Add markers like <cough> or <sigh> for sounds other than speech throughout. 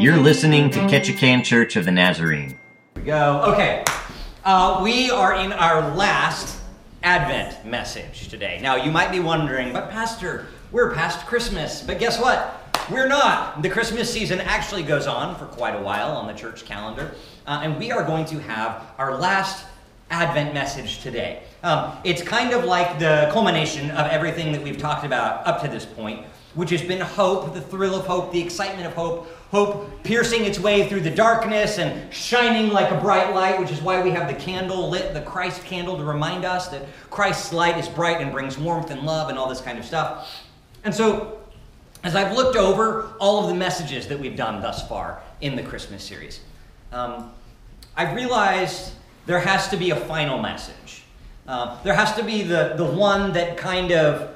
You're listening to Ketchikan Church of the Nazarene. Here we go. Okay. Uh, we are in our last Advent message today. Now, you might be wondering, but Pastor, we're past Christmas. But guess what? We're not. The Christmas season actually goes on for quite a while on the church calendar. Uh, and we are going to have our last Advent message today. Um, it's kind of like the culmination of everything that we've talked about up to this point, which has been hope, the thrill of hope, the excitement of hope, hope piercing its way through the darkness and shining like a bright light, which is why we have the candle lit, the Christ candle, to remind us that Christ's light is bright and brings warmth and love and all this kind of stuff. And so, as I've looked over all of the messages that we've done thus far in the Christmas series, um, I've realized there has to be a final message. Uh, there has to be the, the one that kind of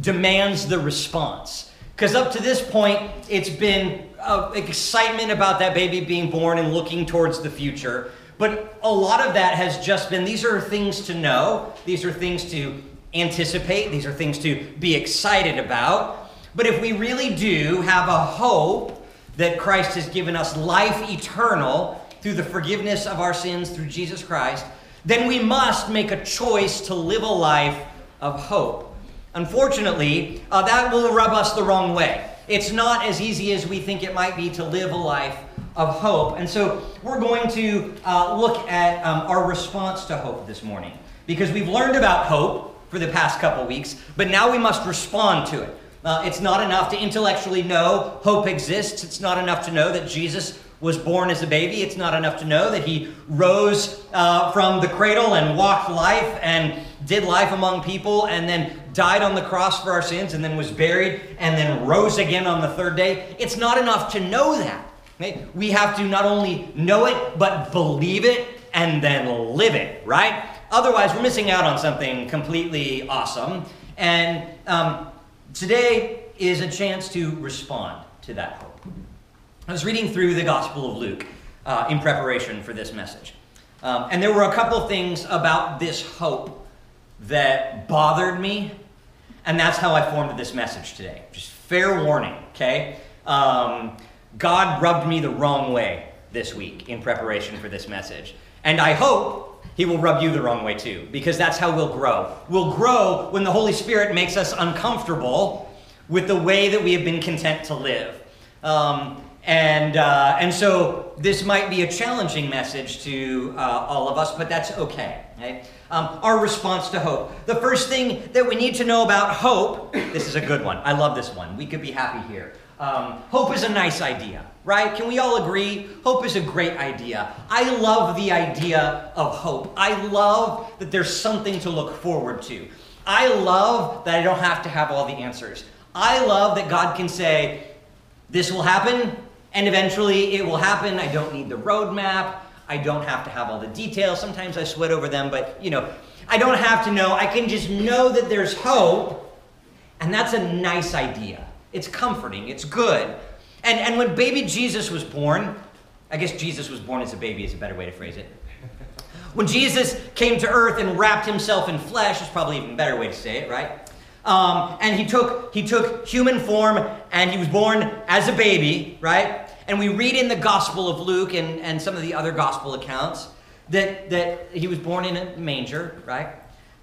demands the response. Because up to this point, it's been excitement about that baby being born and looking towards the future. But a lot of that has just been these are things to know, these are things to anticipate, these are things to be excited about. But if we really do have a hope that Christ has given us life eternal through the forgiveness of our sins through Jesus Christ, then we must make a choice to live a life of hope. Unfortunately, uh, that will rub us the wrong way. It's not as easy as we think it might be to live a life of hope. And so we're going to uh, look at um, our response to hope this morning because we've learned about hope for the past couple weeks, but now we must respond to it. Uh, it's not enough to intellectually know hope exists. It's not enough to know that Jesus was born as a baby. It's not enough to know that he rose uh, from the cradle and walked life and did life among people and then died on the cross for our sins and then was buried and then rose again on the third day. It's not enough to know that. We have to not only know it, but believe it and then live it, right? Otherwise, we're missing out on something completely awesome. And um, today is a chance to respond to that hope. I was reading through the Gospel of Luke uh, in preparation for this message. Um, and there were a couple things about this hope that bothered me. And that's how I formed this message today. Just fair warning, okay? Um, God rubbed me the wrong way this week in preparation for this message. And I hope he will rub you the wrong way too, because that's how we'll grow. We'll grow when the Holy Spirit makes us uncomfortable with the way that we have been content to live. Um, and, uh, and so this might be a challenging message to uh, all of us, but that's okay. okay? Um, our response to hope. The first thing that we need to know about hope, this is a good one. I love this one. We could be happy here. Um, hope is a nice idea, right? Can we all agree? Hope is a great idea. I love the idea of hope. I love that there's something to look forward to. I love that I don't have to have all the answers. I love that God can say, This will happen, and eventually it will happen. I don't need the roadmap. I don't have to have all the details. Sometimes I sweat over them, but you know, I don't have to know. I can just know that there's hope. And that's a nice idea. It's comforting, it's good. And, and when baby Jesus was born, I guess Jesus was born as a baby is a better way to phrase it. When Jesus came to earth and wrapped himself in flesh, is probably even better way to say it, right? Um, and he took he took human form and he was born as a baby, right? And we read in the Gospel of Luke and, and some of the other gospel accounts that, that he was born in a manger, right?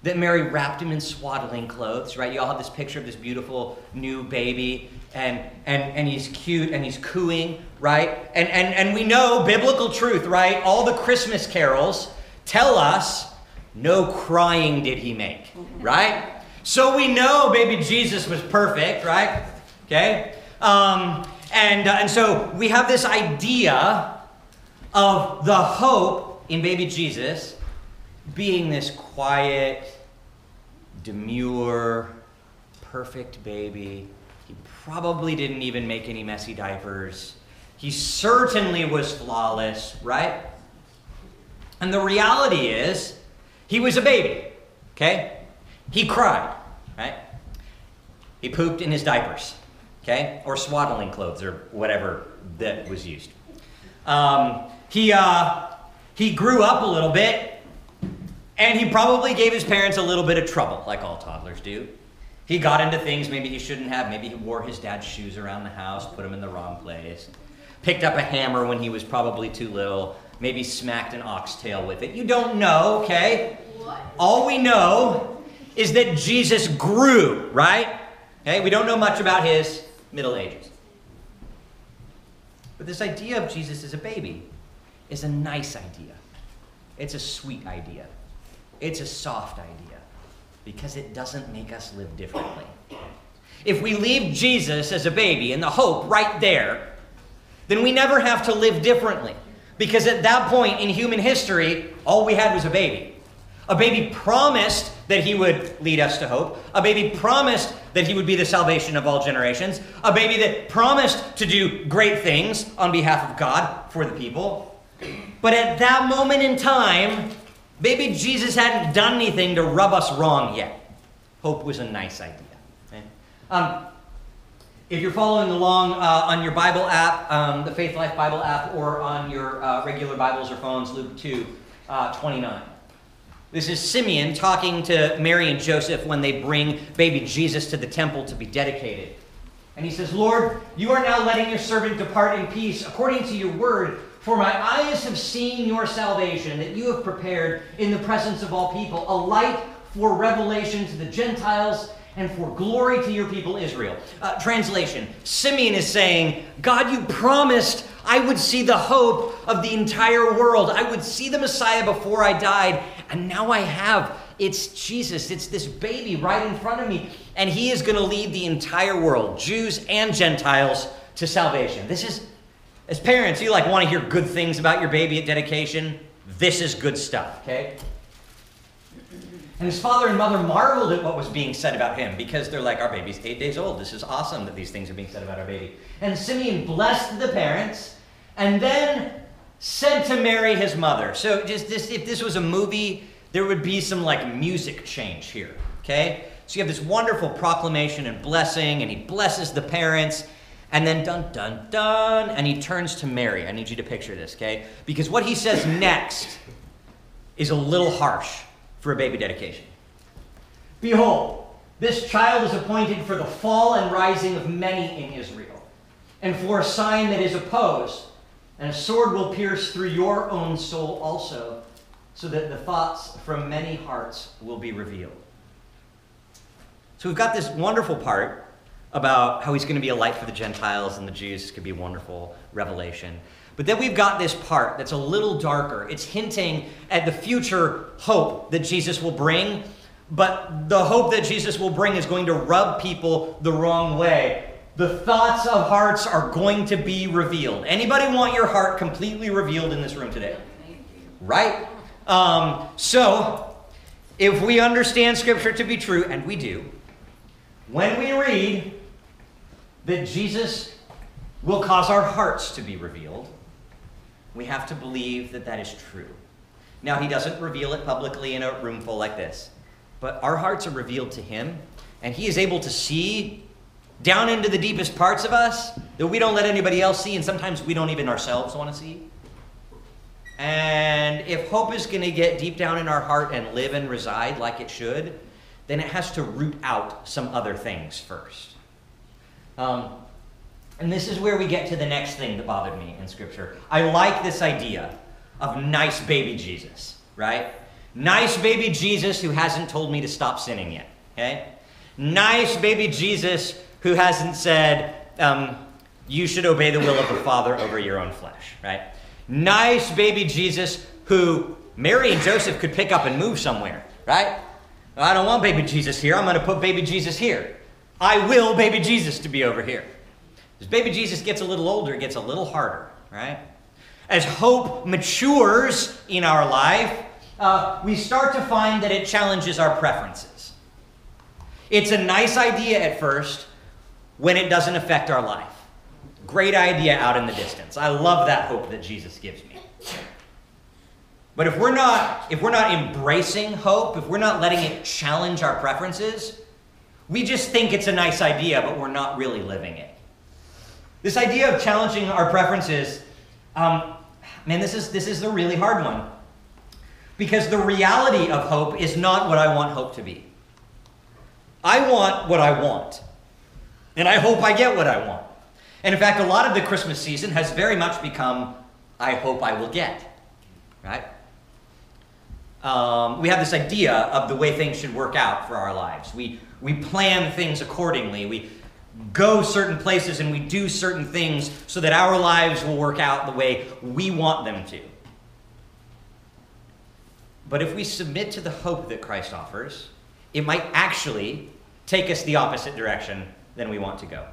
That Mary wrapped him in swaddling clothes, right? You all have this picture of this beautiful new baby, and, and, and he's cute and he's cooing, right? And, and, and we know biblical truth, right? All the Christmas carols tell us no crying did he make, right? So we know baby Jesus was perfect, right? Okay? Um, and, uh, and so we have this idea of the hope in baby Jesus being this quiet, demure, perfect baby. He probably didn't even make any messy diapers. He certainly was flawless, right? And the reality is, he was a baby, okay? He cried, right? He pooped in his diapers okay, or swaddling clothes or whatever that was used. Um, he, uh, he grew up a little bit, and he probably gave his parents a little bit of trouble, like all toddlers do. He got into things maybe he shouldn't have. Maybe he wore his dad's shoes around the house, put them in the wrong place. picked up a hammer when he was probably too little, maybe smacked an oxtail with it. You don't know, okay? What? All we know is that Jesus grew, right? Okay, we don't know much about his Middle Ages. But this idea of Jesus as a baby is a nice idea. It's a sweet idea. It's a soft idea because it doesn't make us live differently. If we leave Jesus as a baby and the hope right there, then we never have to live differently. Because at that point in human history, all we had was a baby. A baby promised that he would lead us to hope. A baby promised that he would be the salvation of all generations. A baby that promised to do great things on behalf of God for the people. But at that moment in time, baby Jesus hadn't done anything to rub us wrong yet. Hope was a nice idea. Okay? Um, if you're following along uh, on your Bible app, um, the Faithlife Bible app, or on your uh, regular Bibles or phones, Luke 2 uh, 29. This is Simeon talking to Mary and Joseph when they bring baby Jesus to the temple to be dedicated. And he says, Lord, you are now letting your servant depart in peace according to your word. For my eyes have seen your salvation that you have prepared in the presence of all people, a light for revelation to the Gentiles and for glory to your people Israel. Uh, translation Simeon is saying, God, you promised I would see the hope of the entire world. I would see the Messiah before I died, and now I have. It's Jesus, it's this baby right in front of me, and he is going to lead the entire world, Jews and Gentiles, to salvation. This is, as parents, you like want to hear good things about your baby at dedication. This is good stuff, okay? And his father and mother marveled at what was being said about him because they're like, Our baby's eight days old. This is awesome that these things are being said about our baby. And Simeon blessed the parents and then said to Mary, his mother. So, just this, if this was a movie, there would be some like music change here, okay? So you have this wonderful proclamation and blessing, and he blesses the parents. And then dun dun dun, and he turns to Mary. I need you to picture this, okay? Because what he says next is a little harsh for a baby dedication. Behold, this child is appointed for the fall and rising of many in Israel, and for a sign that is opposed, and a sword will pierce through your own soul also, so that the thoughts from many hearts will be revealed. So we've got this wonderful part about how he's going to be a light for the Gentiles and the Jews. This could be a wonderful revelation. But then we've got this part that's a little darker. It's hinting at the future hope that Jesus will bring, but the hope that Jesus will bring is going to rub people the wrong way. The thoughts of hearts are going to be revealed. Anybody want your heart completely revealed in this room today? Right? Um, so, if we understand Scripture to be true, and we do, when we read that Jesus will cause our hearts to be revealed, we have to believe that that is true. Now, he doesn't reveal it publicly in a room full like this, but our hearts are revealed to him, and he is able to see down into the deepest parts of us that we don't let anybody else see, and sometimes we don't even ourselves want to see. And if hope is going to get deep down in our heart and live and reside like it should, then it has to root out some other things first. Um, and this is where we get to the next thing that bothered me in Scripture. I like this idea of nice baby Jesus, right? Nice baby Jesus who hasn't told me to stop sinning yet, okay? Nice baby Jesus who hasn't said, um, you should obey the will of the Father over your own flesh, right? Nice baby Jesus who Mary and Joseph could pick up and move somewhere, right? I don't want baby Jesus here. I'm going to put baby Jesus here. I will baby Jesus to be over here. As baby Jesus gets a little older, it gets a little harder, right? As hope matures in our life, uh, we start to find that it challenges our preferences. It's a nice idea at first when it doesn't affect our life. Great idea out in the distance. I love that hope that Jesus gives me. But if we're not if we're not embracing hope, if we're not letting it challenge our preferences, we just think it's a nice idea, but we're not really living it. This idea of challenging our preferences, um, man, this is, this is a really hard one. Because the reality of hope is not what I want hope to be. I want what I want. And I hope I get what I want. And in fact, a lot of the Christmas season has very much become, I hope I will get. Right? Um, we have this idea of the way things should work out for our lives. We, we plan things accordingly. We go certain places and we do certain things so that our lives will work out the way we want them to. But if we submit to the hope that Christ offers, it might actually take us the opposite direction than we want to go.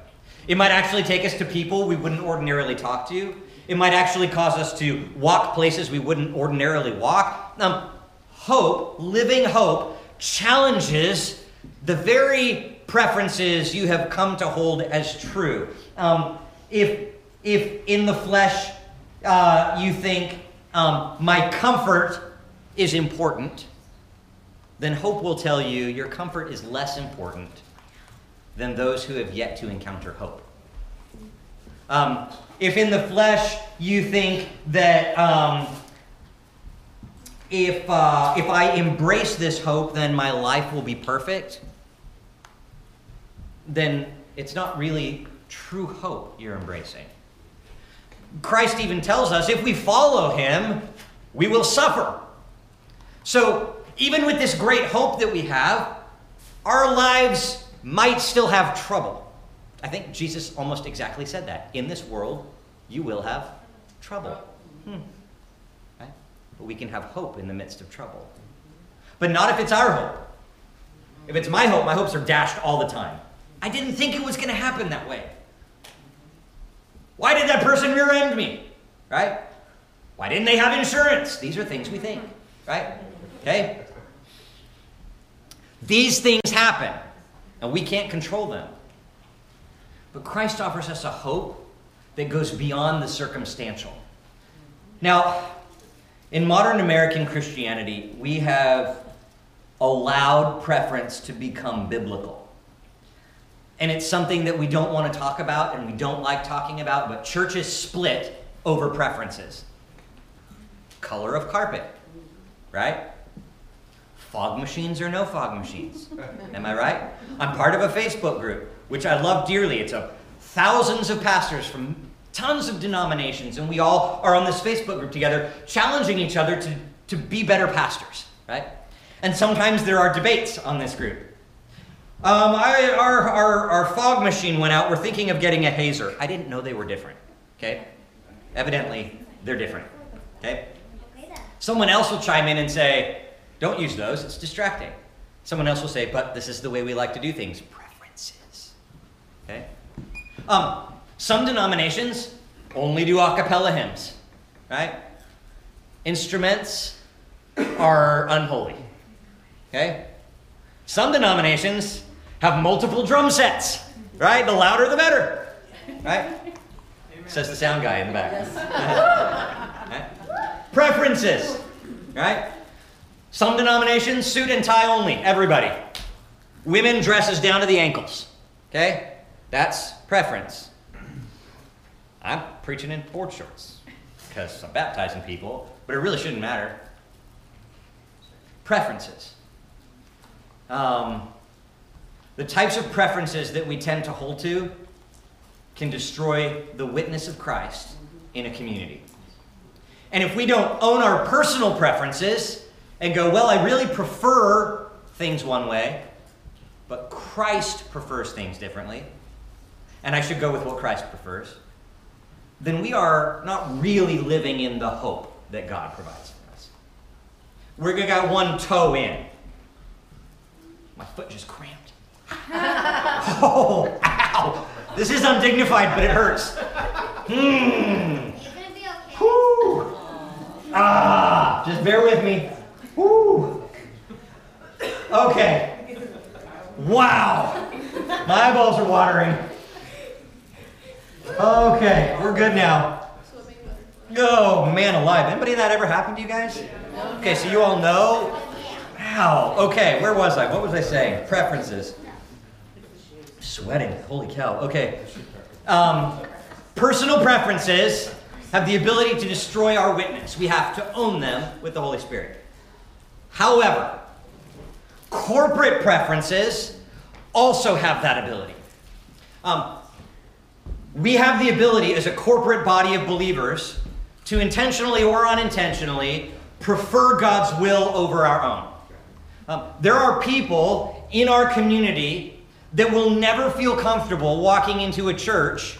It might actually take us to people we wouldn't ordinarily talk to. It might actually cause us to walk places we wouldn't ordinarily walk. Um, hope, living hope, challenges the very preferences you have come to hold as true. Um, if, if in the flesh uh, you think um, my comfort is important, then hope will tell you your comfort is less important than those who have yet to encounter hope. Um, if in the flesh you think that um, if, uh, if I embrace this hope, then my life will be perfect, then it's not really true hope you're embracing. Christ even tells us if we follow him, we will suffer. So, even with this great hope that we have, our lives might still have trouble. I think Jesus almost exactly said that. In this world, you will have trouble. Hmm. Right? But we can have hope in the midst of trouble. But not if it's our hope. If it's my hope, my hopes are dashed all the time. I didn't think it was going to happen that way. Why did that person rear end me? Right? Why didn't they have insurance? These are things we think, right? Okay? These things happen, and we can't control them. But Christ offers us a hope that goes beyond the circumstantial. Now, in modern American Christianity, we have allowed preference to become biblical. And it's something that we don't want to talk about and we don't like talking about, but churches split over preferences. Color of carpet, right? Fog machines or no fog machines. Am I right? I'm part of a Facebook group, which I love dearly. It's a thousands of pastors from tons of denominations, and we all are on this Facebook group together, challenging each other to, to be better pastors, right? And sometimes there are debates on this group. Um, I, our, our, our fog machine went out. We're thinking of getting a hazer. I didn't know they were different. Okay? Evidently, they're different. Okay? Someone else will chime in and say, don't use those, it's distracting. Someone else will say, but this is the way we like to do things. Preferences. Okay? Um, some denominations only do a cappella hymns, right? Instruments are unholy. Okay? Some denominations have multiple drum sets, right? The louder the better, right? Says the sound guy in the back. <laughs> right? Preferences, right? Some denominations, suit and tie only, everybody. Women dresses down to the ankles, okay? That's preference. I'm preaching in board shorts because I'm baptizing people, but it really shouldn't matter. Preferences. Um, the types of preferences that we tend to hold to can destroy the witness of Christ in a community. And if we don't own our personal preferences and go, well, I really prefer things one way, but Christ prefers things differently, and I should go with what Christ prefers, then we are not really living in the hope that God provides for us. We're going to got one toe in. My foot just cramped. <laughs> oh, ow. This is undignified, but it hurts. Hmm. Whew. Ah, just bear with me. Okay. Wow. My eyeballs are watering. Okay, we're good now. Oh, man alive. Anybody that ever happened to you guys? Okay, so you all know. Wow. Okay, where was I? What was I saying? Preferences. Sweating. Holy cow. Okay. Um, personal preferences have the ability to destroy our witness. We have to own them with the Holy Spirit. However, corporate preferences also have that ability. Um, we have the ability as a corporate body of believers to intentionally or unintentionally prefer God's will over our own. Um, there are people in our community that will never feel comfortable walking into a church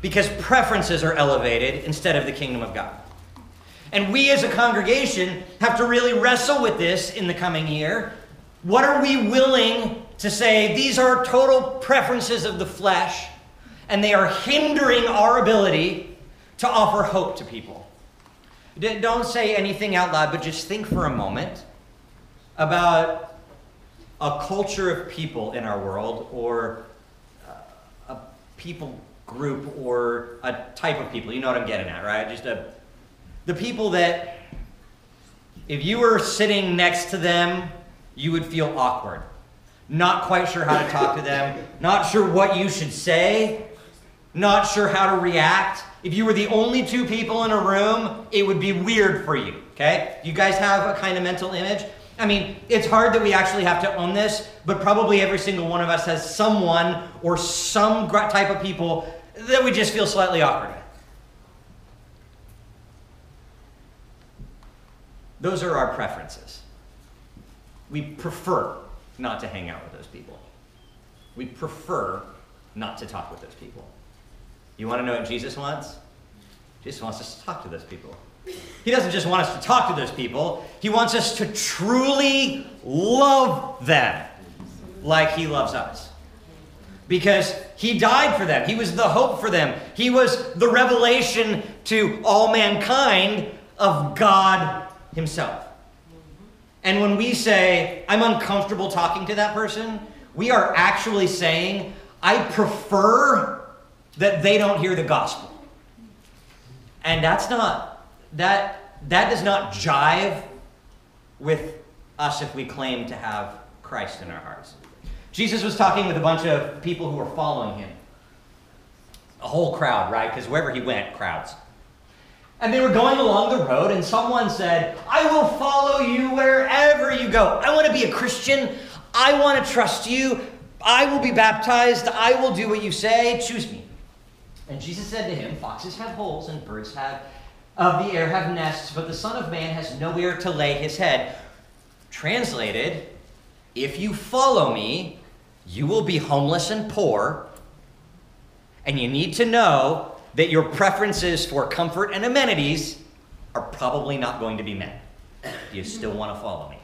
because preferences are elevated instead of the kingdom of God. And we as a congregation have to really wrestle with this in the coming year. What are we willing to say? These are total preferences of the flesh, and they are hindering our ability to offer hope to people. Don't say anything out loud, but just think for a moment about a culture of people in our world or uh, a people group or a type of people. You know what I'm getting at, right? Just a the people that if you were sitting next to them, you would feel awkward. Not quite sure how to talk to them, not sure what you should say, not sure how to react. If you were the only two people in a room, it would be weird for you. Okay? You guys have a kind of mental image? I mean, it's hard that we actually have to own this, but probably every single one of us has someone or some type of people that we just feel slightly awkward Those are our preferences. We prefer not to hang out with those people. We prefer not to talk with those people. You want to know what Jesus wants? Jesus wants us to talk to those people. He doesn't just want us to talk to those people, He wants us to truly love them like He loves us. Because He died for them, He was the hope for them, He was the revelation to all mankind of God Himself. And when we say, I'm uncomfortable talking to that person, we are actually saying, I prefer that they don't hear the gospel. And that's not that that does not jive with us if we claim to have Christ in our hearts. Jesus was talking with a bunch of people who were following him. A whole crowd, right? Because wherever he went, crowds. And they were going along the road, and someone said, I will follow you wherever you go. I want to be a Christian. I want to trust you. I will be baptized. I will do what you say. Choose me. And Jesus said to him, Foxes have holes, and birds have of the air have nests, but the Son of Man has nowhere to lay his head. Translated, if you follow me, you will be homeless and poor, and you need to know that your preferences for comfort and amenities are probably not going to be met. Do you still want to follow me?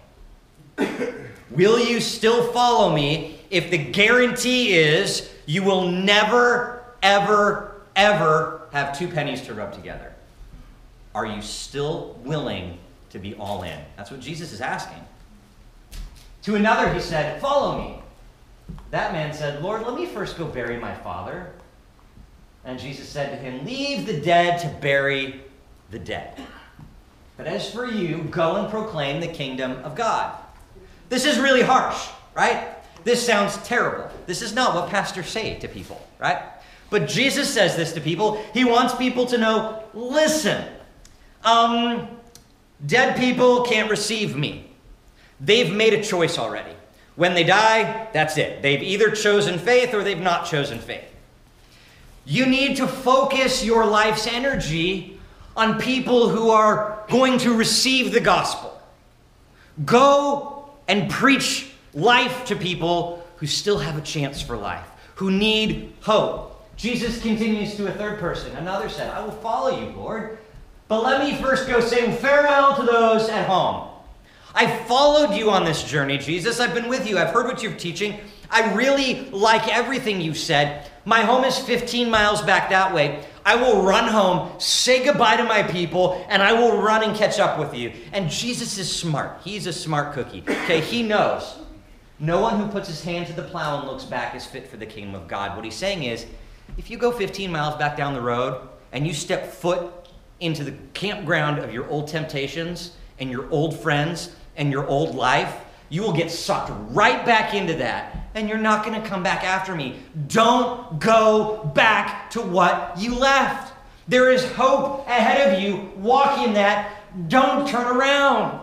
will you still follow me if the guarantee is you will never, ever, ever have two pennies to rub together? Are you still willing to be all in? That's what Jesus is asking. To another, he said, Follow me. That man said, Lord, let me first go bury my father. And Jesus said to him, Leave the dead to bury the dead. But as for you, go and proclaim the kingdom of God. This is really harsh, right? This sounds terrible. This is not what pastors say to people, right? But Jesus says this to people. He wants people to know listen, um, dead people can't receive me. They've made a choice already. When they die, that's it. They've either chosen faith or they've not chosen faith. You need to focus your life's energy on people who are going to receive the gospel. Go and preach life to people who still have a chance for life, who need hope. Jesus continues to a third person. Another said, I will follow you, Lord, but let me first go say farewell to those. I followed you on this journey, Jesus. I've been with you. I've heard what you're teaching. I really like everything you said. My home is 15 miles back that way. I will run home, say goodbye to my people, and I will run and catch up with you. And Jesus is smart. He's a smart cookie. Okay, he knows. No one who puts his hand to the plow and looks back is fit for the kingdom of God. What he's saying is, if you go 15 miles back down the road and you step foot into the campground of your old temptations and your old friends and your old life, you will get sucked right back into that and you're not going to come back after me. Don't go back to what you left. There is hope ahead of you. Walk in that. Don't turn around.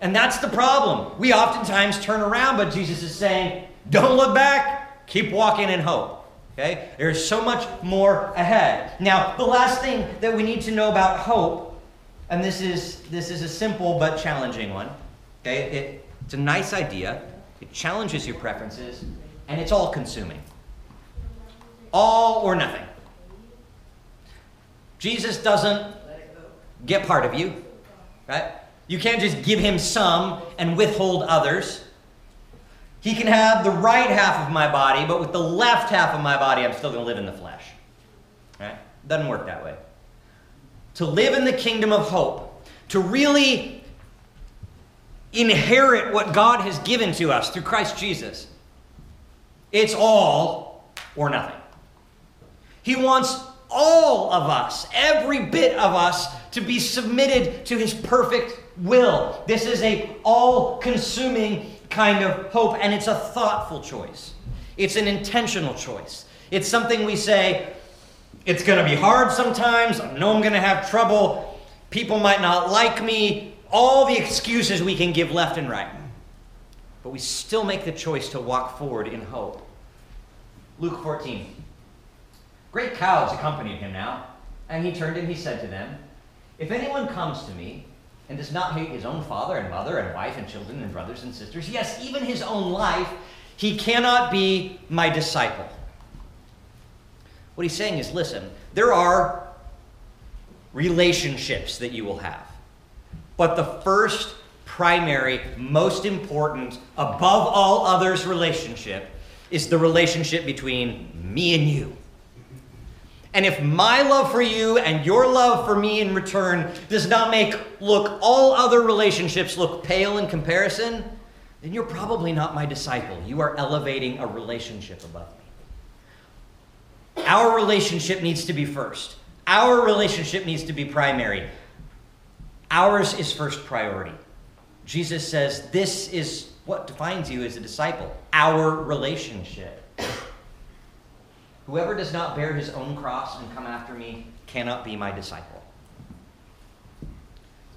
And that's the problem. We oftentimes turn around, but Jesus is saying, don't look back. Keep walking in hope. Okay? There's so much more ahead. Now, the last thing that we need to know about hope, and this is this is a simple but challenging one. Okay? It, it's a nice idea. It challenges your preferences, and it's all consuming. All or nothing. Jesus doesn't get part of you, right? You can't just give him some and withhold others. He can have the right half of my body, but with the left half of my body, I'm still going to live in the flesh. Right? Doesn't work that way. To live in the kingdom of hope, to really inherit what God has given to us through Christ Jesus, it's all or nothing. He wants all of us, every bit of us, to be submitted to his perfect will. This is a all-consuming kind of hope, and it's a thoughtful choice. It's an intentional choice. It's something we say, it's going to be hard sometimes. I know I'm going to have trouble. People might not like me. All the excuses we can give left and right. But we still make the choice to walk forward in hope. Luke 14. Great crowds accompanied him now, and he turned and he said to them, If anyone comes to me and does not hate his own father and mother and wife and children and brothers and sisters, yes, even his own life, he cannot be my disciple. What he's saying is listen, there are relationships that you will have. But the first, primary, most important, above all others relationship is the relationship between me and you. And if my love for you and your love for me in return does not make look all other relationships look pale in comparison, then you're probably not my disciple. You are elevating a relationship above me. Our relationship needs to be first. Our relationship needs to be primary. Ours is first priority. Jesus says this is what defines you as a disciple our relationship. Whoever does not bear his own cross and come after me cannot be my disciple.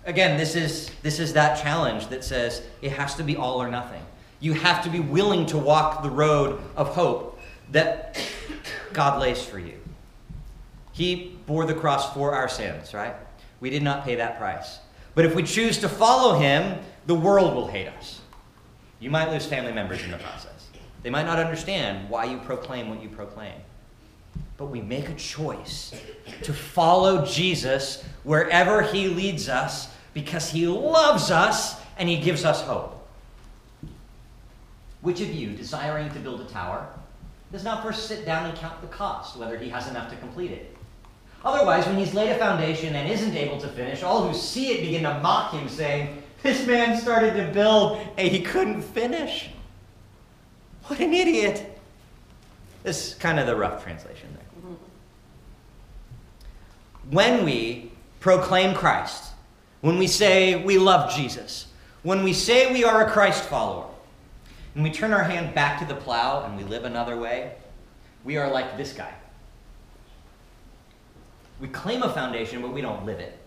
Again, this is, this is that challenge that says it has to be all or nothing. You have to be willing to walk the road of hope that God lays for you. He bore the cross for our sins, right? We did not pay that price. But if we choose to follow him, the world will hate us. You might lose family members in the process. They might not understand why you proclaim what you proclaim but we make a choice to follow Jesus wherever he leads us because he loves us and he gives us hope. Which of you, desiring to build a tower, does not first sit down and count the cost, whether he has enough to complete it? Otherwise, when he's laid a foundation and isn't able to finish, all who see it begin to mock him, saying, This man started to build and he couldn't finish. What an idiot. This is kind of the rough translation there when we proclaim Christ, when we say we love Jesus, when we say we are a Christ follower, and we turn our hand back to the plow and we live another way, we are like this guy. We claim a foundation, but we don't live it.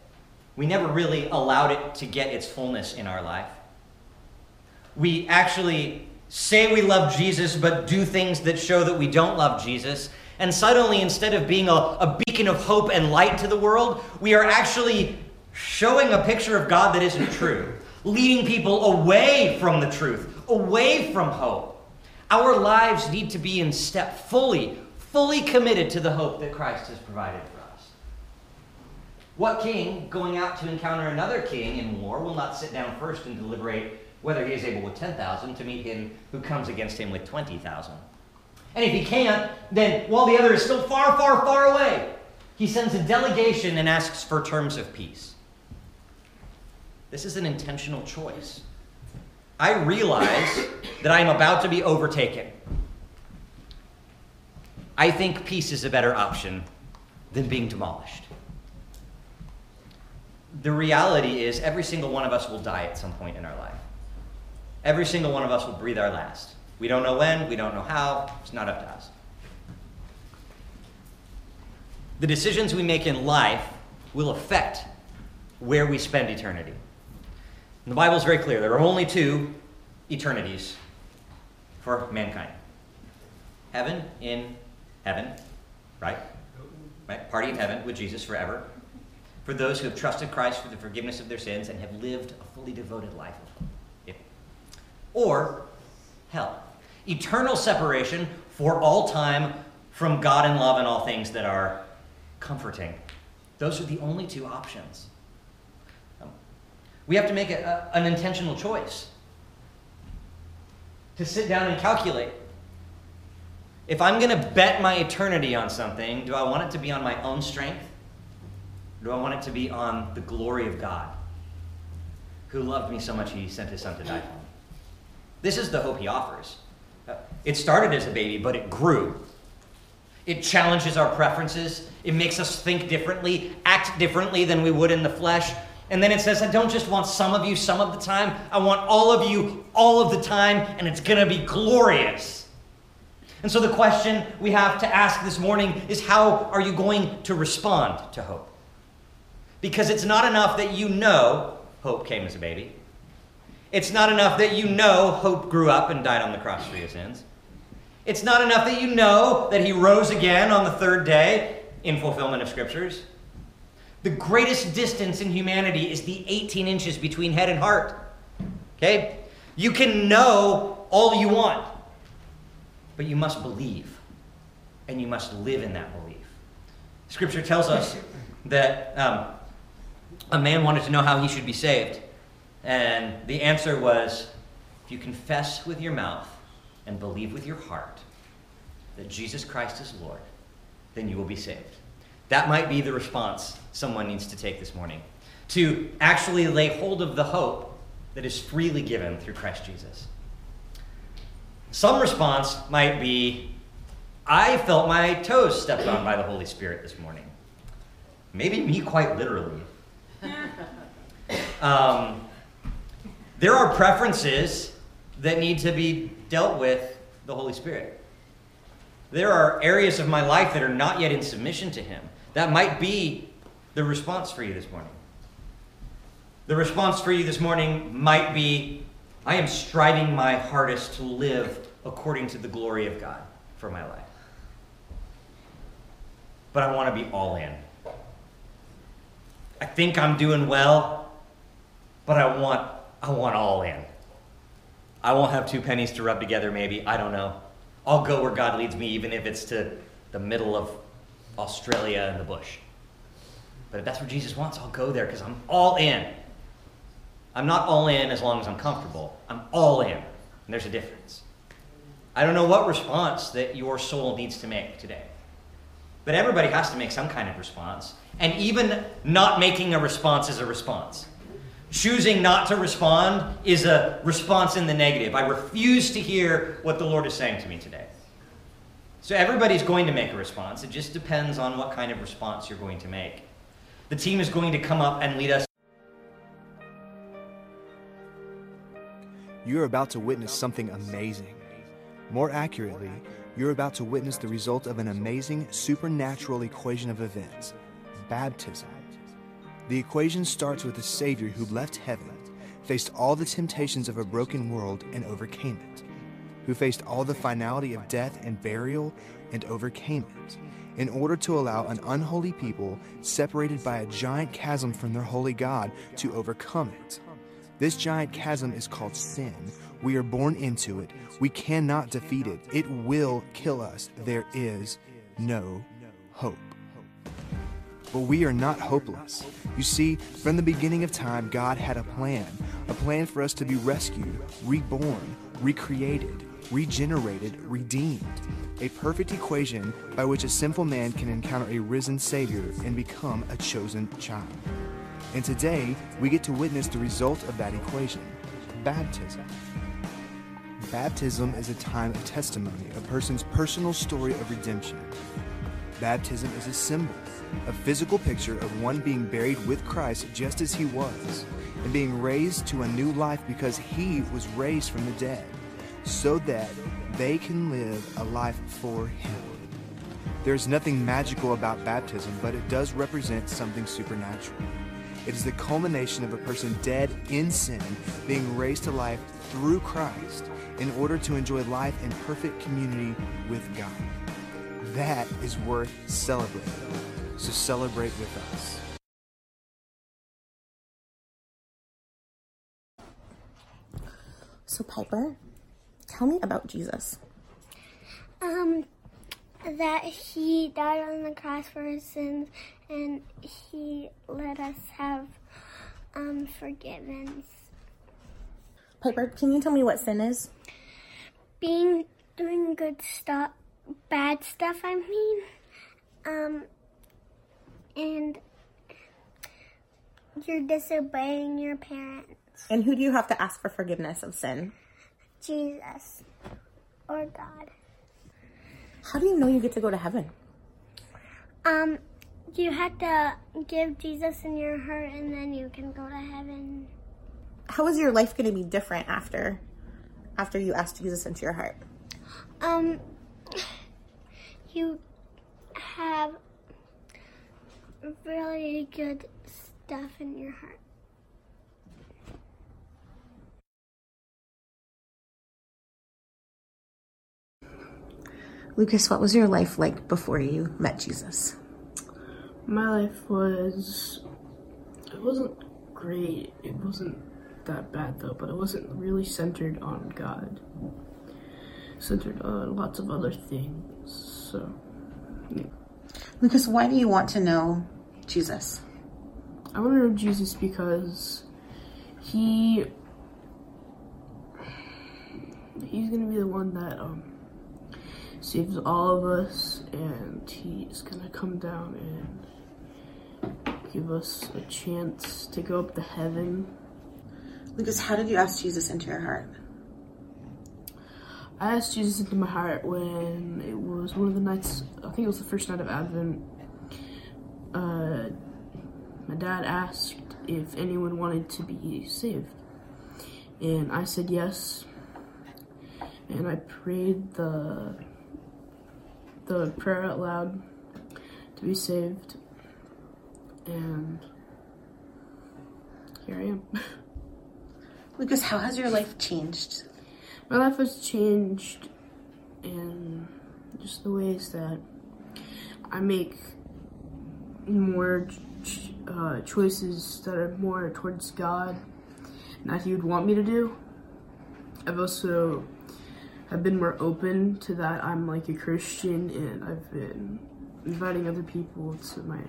We never really allowed it to get its fullness in our life. We actually say we love Jesus, but do things that show that we don't love Jesus. And suddenly, instead of being a, a beacon of hope and light to the world, we are actually showing a picture of God that isn't true, leading people away from the truth, away from hope. Our lives need to be in step fully, fully committed to the hope that Christ has provided for us. What king going out to encounter another king in war will not sit down first and deliberate whether he is able with 10,000 to meet him who comes against him with 20,000? And if he can't, then while the other is still far, far, far away, he sends a delegation and asks for terms of peace. This is an intentional choice. I realize that I am about to be overtaken. I think peace is a better option than being demolished. The reality is, every single one of us will die at some point in our life. Every single one of us will breathe our last. We don't know when, we don't know how, it's not up to us. The decisions we make in life will affect where we spend eternity. And the Bible is very clear there are only two eternities for mankind heaven in Heaven, right? Right? Party in heaven with Jesus forever. For those who have trusted Christ for the forgiveness of their sins and have lived a fully devoted life of yeah. Or hell. Eternal separation for all time from God and love and all things that are comforting. Those are the only two options. Um, we have to make a, a, an intentional choice to sit down and calculate. If I'm going to bet my eternity on something, do I want it to be on my own strength? Do I want it to be on the glory of God, who loved me so much he sent his son to die for me? This is the hope he offers. Uh, it started as a baby, but it grew. It challenges our preferences. It makes us think differently, act differently than we would in the flesh. And then it says, I don't just want some of you some of the time, I want all of you all of the time, and it's going to be glorious. And so the question we have to ask this morning is how are you going to respond to hope? Because it's not enough that you know hope came as a baby. It's not enough that you know hope grew up and died on the cross for your sins. It's not enough that you know that he rose again on the third day in fulfillment of scriptures. The greatest distance in humanity is the 18 inches between head and heart. Okay? You can know all you want, but you must believe, and you must live in that belief. Scripture tells us that um, a man wanted to know how he should be saved. And the answer was if you confess with your mouth and believe with your heart that Jesus Christ is Lord, then you will be saved. That might be the response someone needs to take this morning to actually lay hold of the hope that is freely given through Christ Jesus. Some response might be I felt my toes stepped on by the Holy Spirit this morning. Maybe me quite literally. Um, there are preferences that need to be dealt with the Holy Spirit. There are areas of my life that are not yet in submission to Him. That might be the response for you this morning. The response for you this morning might be I am striving my hardest to live according to the glory of God for my life. But I want to be all in. I think I'm doing well, but I want I want all in. I won't have two pennies to rub together, maybe. I don't know. I'll go where God leads me, even if it's to the middle of Australia and the bush. But if that's where Jesus wants, I'll go there because I'm all in. I'm not all in as long as I'm comfortable. I'm all in. And there's a difference. I don't know what response that your soul needs to make today. But everybody has to make some kind of response. And even not making a response is a response. Choosing not to respond is a response in the negative. I refuse to hear what the Lord is saying to me today. So everybody's going to make a response. It just depends on what kind of response you're going to make. The team is going to come up and lead us. You're about to witness something amazing. More accurately, you're about to witness the result of an amazing supernatural equation of events baptism. The equation starts with a Savior who left heaven, faced all the temptations of a broken world, and overcame it, who faced all the finality of death and burial and overcame it, in order to allow an unholy people separated by a giant chasm from their holy God to overcome it. This giant chasm is called sin. We are born into it. We cannot defeat it. It will kill us. There is no hope. But we are not hopeless. You see, from the beginning of time, God had a plan a plan for us to be rescued, reborn, recreated, regenerated, redeemed. A perfect equation by which a sinful man can encounter a risen Savior and become a chosen child. And today, we get to witness the result of that equation baptism. Baptism is a time of testimony, a person's personal story of redemption. Baptism is a symbol a physical picture of one being buried with Christ just as he was, and being raised to a new life because he was raised from the dead, so that they can live a life for him. There's nothing magical about baptism, but it does represent something supernatural. It is the culmination of a person dead in sin being raised to life through Christ in order to enjoy life in perfect community with God. That is worth celebrating. So celebrate with us. So, Piper, tell me about Jesus. Um, that he died on the cross for his sins and he let us have um, forgiveness. Piper, can you tell me what sin is? Being doing good stuff, bad stuff. I mean, um, and you're disobeying your parents, And who do you have to ask for forgiveness of sin? Jesus, or God. How do you know you get to go to heaven? Um, you have to give Jesus in your heart, and then you can go to heaven. How is your life going to be different after after you ask Jesus into your heart? Um, you have really good stuff in your heart. Lucas, what was your life like before you met Jesus? My life was. It wasn't great. It wasn't that bad though, but it wasn't really centered on God. Centered on lots of other things. So, yeah. Lucas, why do you want to know Jesus? I want to know Jesus because he. He's gonna be the one that um, saves all of us, and he's gonna come down and give us a chance to go up to heaven. Lucas, how did you ask Jesus into your heart? I asked Jesus into my heart when it was one of the nights, I think it was the first night of Advent. Uh, my dad asked if anyone wanted to be saved. And I said yes. And I prayed the the prayer out loud to be saved. And here I am. <laughs> Lucas, how has your life changed? My life has changed in just the ways that I make more ch- uh, choices that are more towards God and that He would want me to do. I've also have been more open to that. I'm like a Christian, and I've been inviting other people to my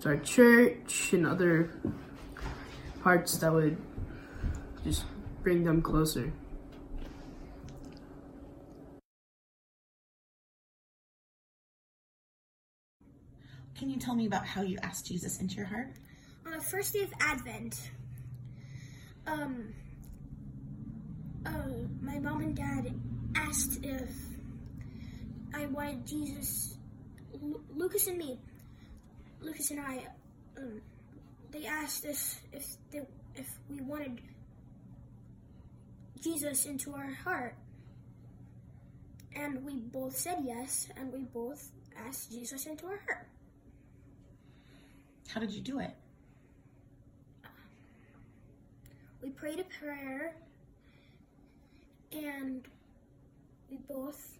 to our church and other parts that would just bring them closer. Can you tell me about how you asked Jesus into your heart? on the first day of Advent, um, uh, my mom and dad asked if I wanted Jesus, Lu- Lucas and me, Lucas and I, um, they asked us if they, if we wanted Jesus into our heart, and we both said yes, and we both asked Jesus into our heart. How did you do it? we prayed a prayer and we both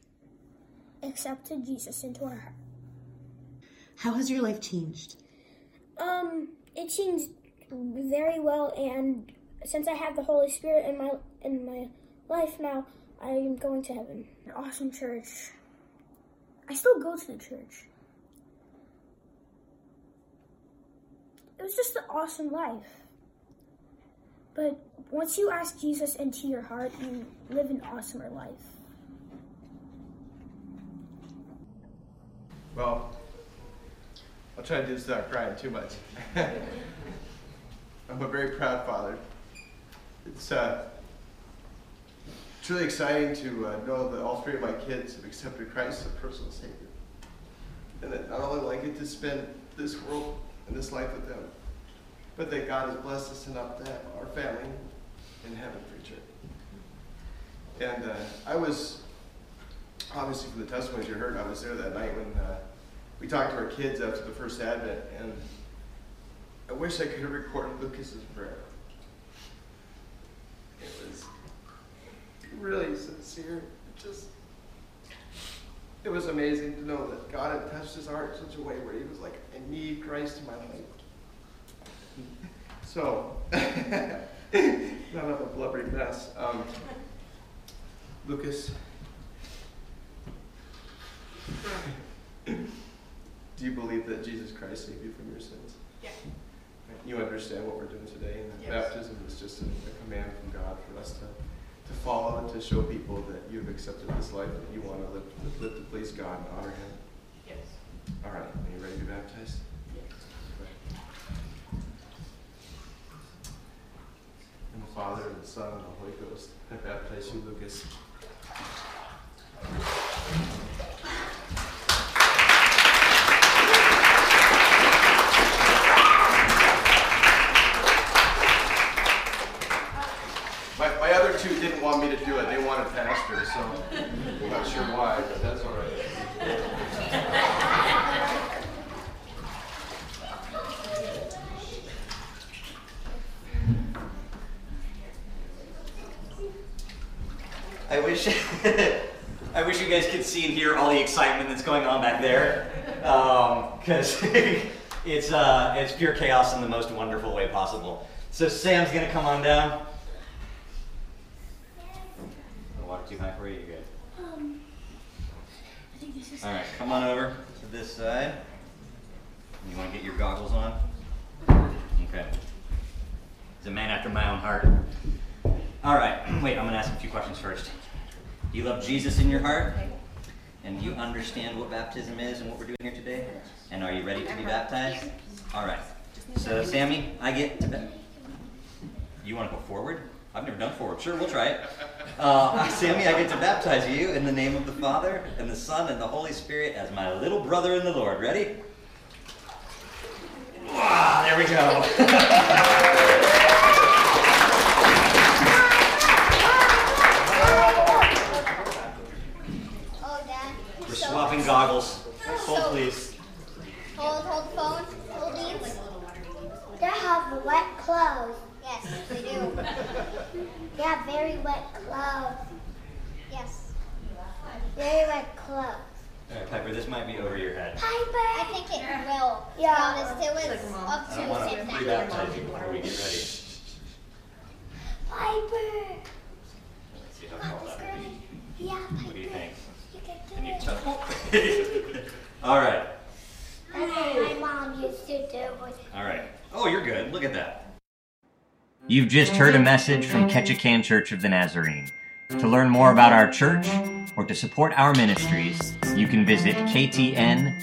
accepted Jesus into our heart. How has your life changed? Um, it changed very well and since I have the Holy Spirit in my in my life now, I am going to heaven. An awesome church. I still go to the church. It was just an awesome life. But once you ask Jesus into your heart, you live an awesomer life. Well, I'll try to do this without crying too much. <laughs> I'm a very proud father. It's uh, exciting to uh, know that all three of my kids have accepted Christ as a personal Savior, and that not only will I get to spend this world and this life with them, but that God has blessed us enough to have our family in heaven for eternity. And uh, I was obviously from the testimonies you heard, I was there that night when uh, we talked to our kids after the first Advent, and I wish I could have recorded Lucas's prayer. It was really sincere. It just, it was amazing to know that God had touched his heart in such a way where he was like, I need Christ in my life. So, <laughs> not of a blubbery mess. Um, Lucas, do you believe that Jesus Christ saved you from your sins? Yeah. You understand what we're doing today, and that Yes. baptism is just a, a command from God for us to, to follow and to show people that you've accepted this life, that you want to live, live to please God and honor Him. Yes. All right, are you ready to be baptized? Yes. In the Father, and the Son, and the Holy Ghost, I baptize you, Lucas. Two didn't want me to do it. They wanted pastor, so I'm not sure why, but that's all right. I wish, <laughs> I wish you guys could see and hear all the excitement that's going on back there, because <laughs> it's uh, it's pure chaos in the most wonderful way possible. So Sam's gonna come on down. Too high for you? You good? Um, I think this is. All right, come on over to this side. You want to get your goggles on? Okay. He's a man after my own heart. All right, <clears throat> wait, I'm going to ask a few questions first. Do you love Jesus in your heart? And do you understand what baptism is and what we're doing here today? And are you ready to be baptized? All right. So, Sammy, I get to. Ba- you want to go forward? I've never done forward. Sure, we'll try it. Uh, <laughs> Sammy, I get to baptize you in the name of the Father and the Son and the Holy Spirit as my little brother in the Lord. Ready? Wow, there we go. Oh, We're swapping goggles. Hold, So- please. Hold, hold phone. Hold these. They have wet clothes. Yes, they do. they have very wet clothes. Yes. Very wet clothes. All right, Piper, this might be over your head. Piper. I think it will. Yeah. To be honest, it was up I to don't want to pre-baptize you before we get ready. Piper. Let's see how tall that would be. Yeah, Piper. What do you think? You can do Can you it. tell? <laughs> All right. That's what my mom used to do. All right. Oh, you're good. Look at that. You've just heard a message from Ketchikan Church of the Nazarene. To learn more about our church or to support our ministries, you can visit ktnnaz.org.